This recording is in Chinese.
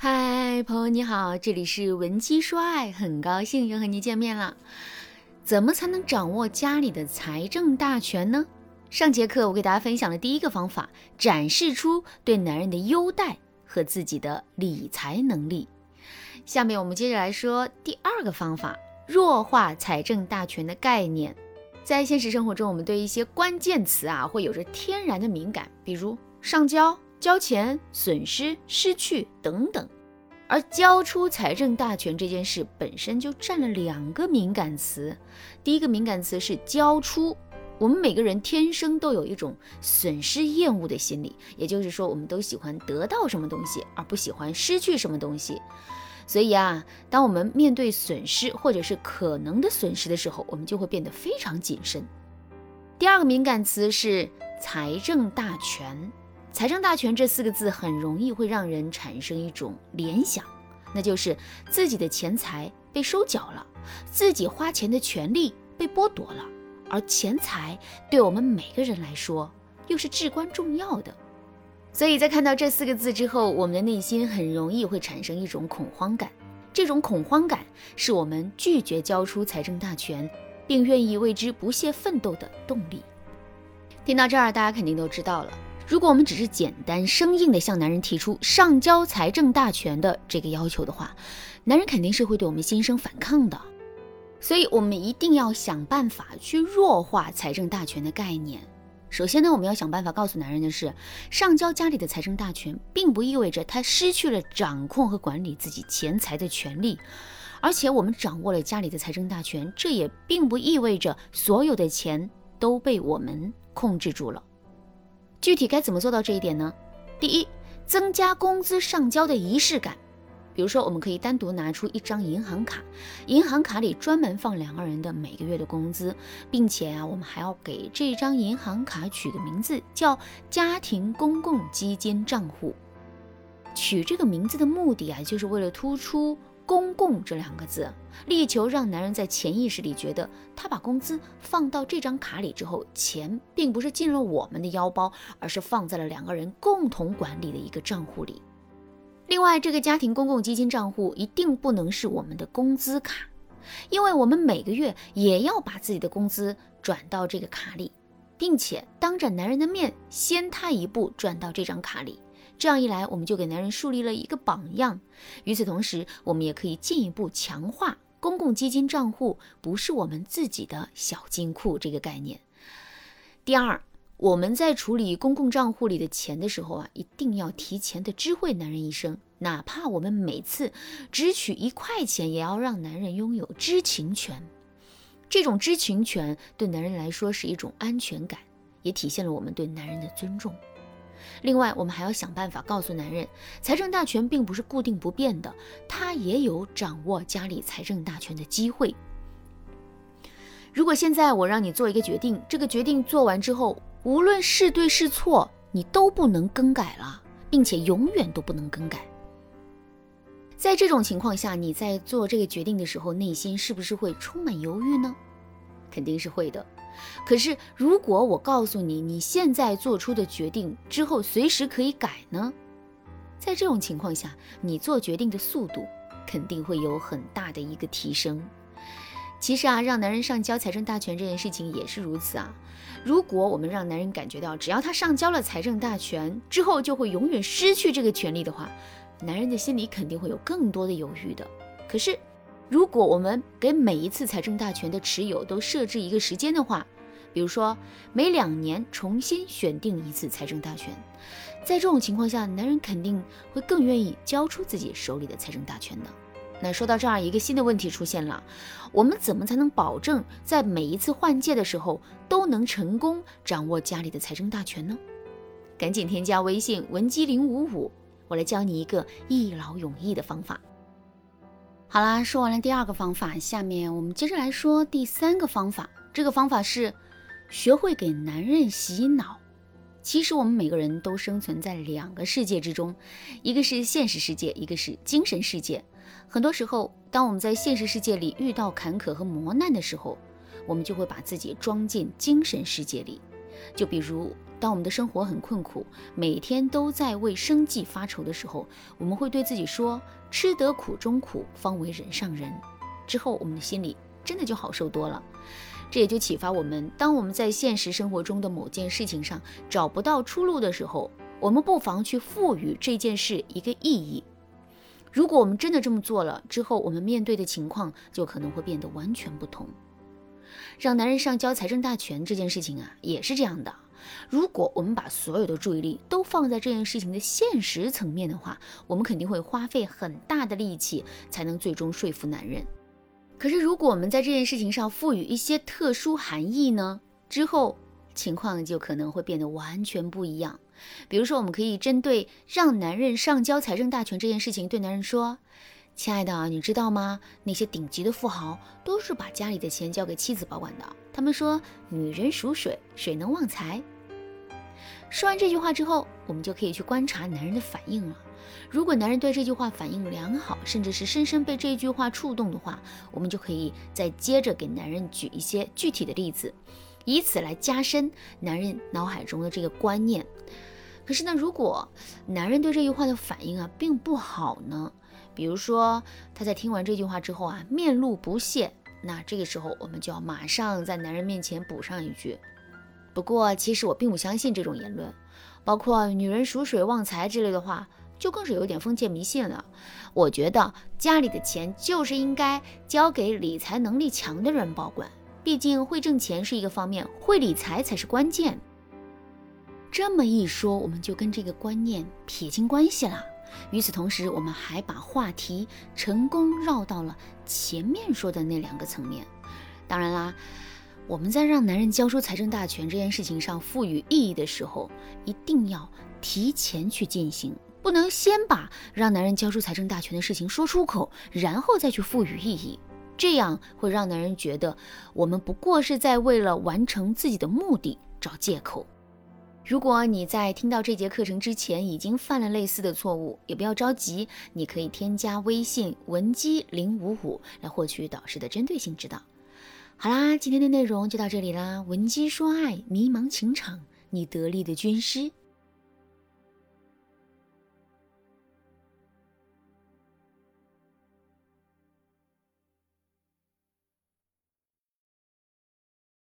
嗨，朋友你好，这里是文姬说爱，很高兴又和你见面了。怎么才能掌握家里的财政大权呢？上节课我给大家分享了第一个方法，展示出对男人的优待和自己的理财能力。下面我们接着来说第二个方法，弱化财政大权的概念。在现实生活中，我们对一些关键词啊会有着天然的敏感，比如上交。交钱、损失、失去等等，而交出财政大权这件事本身就占了两个敏感词。第一个敏感词是交出，我们每个人天生都有一种损失厌恶的心理，也就是说，我们都喜欢得到什么东西，而不喜欢失去什么东西。所以啊，当我们面对损失或者是可能的损失的时候，我们就会变得非常谨慎。第二个敏感词是财政大权。财政大权这四个字很容易会让人产生一种联想，那就是自己的钱财被收缴了，自己花钱的权利被剥夺了，而钱财对我们每个人来说又是至关重要的。所以在看到这四个字之后，我们的内心很容易会产生一种恐慌感，这种恐慌感是我们拒绝交出财政大权，并愿意为之不懈奋斗的动力。听到这儿，大家肯定都知道了。如果我们只是简单生硬地向男人提出上交财政大权的这个要求的话，男人肯定是会对我们心生反抗的。所以，我们一定要想办法去弱化财政大权的概念。首先呢，我们要想办法告诉男人的是，上交家里的财政大权，并不意味着他失去了掌控和管理自己钱财的权利，而且我们掌握了家里的财政大权，这也并不意味着所有的钱都被我们控制住了。具体该怎么做到这一点呢？第一，增加工资上交的仪式感。比如说，我们可以单独拿出一张银行卡，银行卡里专门放两个人的每个月的工资，并且啊，我们还要给这张银行卡取个名字，叫家庭公共基金账户。取这个名字的目的啊，就是为了突出。公共这两个字，力求让男人在潜意识里觉得，他把工资放到这张卡里之后，钱并不是进了我们的腰包，而是放在了两个人共同管理的一个账户里。另外，这个家庭公共基金账户一定不能是我们的工资卡，因为我们每个月也要把自己的工资转到这个卡里，并且当着男人的面先他一步转到这张卡里。这样一来，我们就给男人树立了一个榜样。与此同时，我们也可以进一步强化公共基金账户不是我们自己的小金库这个概念。第二，我们在处理公共账户里的钱的时候啊，一定要提前的知会男人一声，哪怕我们每次只取一块钱，也要让男人拥有知情权。这种知情权对男人来说是一种安全感，也体现了我们对男人的尊重。另外，我们还要想办法告诉男人，财政大权并不是固定不变的，他也有掌握家里财政大权的机会。如果现在我让你做一个决定，这个决定做完之后，无论是对是错，你都不能更改了，并且永远都不能更改。在这种情况下，你在做这个决定的时候，内心是不是会充满犹豫呢？肯定是会的。可是，如果我告诉你，你现在做出的决定之后随时可以改呢？在这种情况下，你做决定的速度肯定会有很大的一个提升。其实啊，让男人上交财政大权这件事情也是如此啊。如果我们让男人感觉到，只要他上交了财政大权之后就会永远失去这个权利的话，男人的心里肯定会有更多的犹豫的。可是，如果我们给每一次财政大权的持有都设置一个时间的话，比如说每两年重新选定一次财政大权，在这种情况下，男人肯定会更愿意交出自己手里的财政大权的。那说到这儿，一个新的问题出现了：我们怎么才能保证在每一次换届的时候都能成功掌握家里的财政大权呢？赶紧添加微信文姬零五五，我来教你一个一劳永逸的方法。好啦，说完了第二个方法，下面我们接着来说第三个方法。这个方法是学会给男人洗脑。其实我们每个人都生存在两个世界之中，一个是现实世界，一个是精神世界。很多时候，当我们在现实世界里遇到坎坷和磨难的时候，我们就会把自己装进精神世界里。就比如当我们的生活很困苦，每天都在为生计发愁的时候，我们会对自己说：“吃得苦中苦，方为人上人。”之后，我们的心里真的就好受多了。这也就启发我们，当我们在现实生活中的某件事情上找不到出路的时候，我们不妨去赋予这件事一个意义。如果我们真的这么做了之后，我们面对的情况就可能会变得完全不同。让男人上交财政大权这件事情啊，也是这样的。如果我们把所有的注意力都放在这件事情的现实层面的话，我们肯定会花费很大的力气才能最终说服男人。可是，如果我们在这件事情上赋予一些特殊含义呢？之后情况就可能会变得完全不一样。比如说，我们可以针对让男人上交财政大权这件事情，对男人说：“亲爱的，你知道吗？那些顶级的富豪都是把家里的钱交给妻子保管的。他们说，女人属水，水能旺财。”说完这句话之后，我们就可以去观察男人的反应了。如果男人对这句话反应良好，甚至是深深被这句话触动的话，我们就可以再接着给男人举一些具体的例子，以此来加深男人脑海中的这个观念。可是呢，如果男人对这句话的反应啊并不好呢？比如说他在听完这句话之后啊面露不屑，那这个时候我们就要马上在男人面前补上一句：不过其实我并不相信这种言论，包括女人属水旺财之类的话。就更是有点封建迷信了。我觉得家里的钱就是应该交给理财能力强的人保管，毕竟会挣钱是一个方面，会理财才是关键。这么一说，我们就跟这个观念撇清关系了。与此同时，我们还把话题成功绕到了前面说的那两个层面。当然啦，我们在让男人交出财政大权这件事情上赋予意义的时候，一定要提前去进行。不能先把让男人交出财政大权的事情说出口，然后再去赋予意义，这样会让男人觉得我们不过是在为了完成自己的目的找借口。如果你在听到这节课程之前已经犯了类似的错误，也不要着急，你可以添加微信文姬零五五来获取导师的针对性指导。好啦，今天的内容就到这里啦，文姬说爱，迷茫情场，你得力的军师。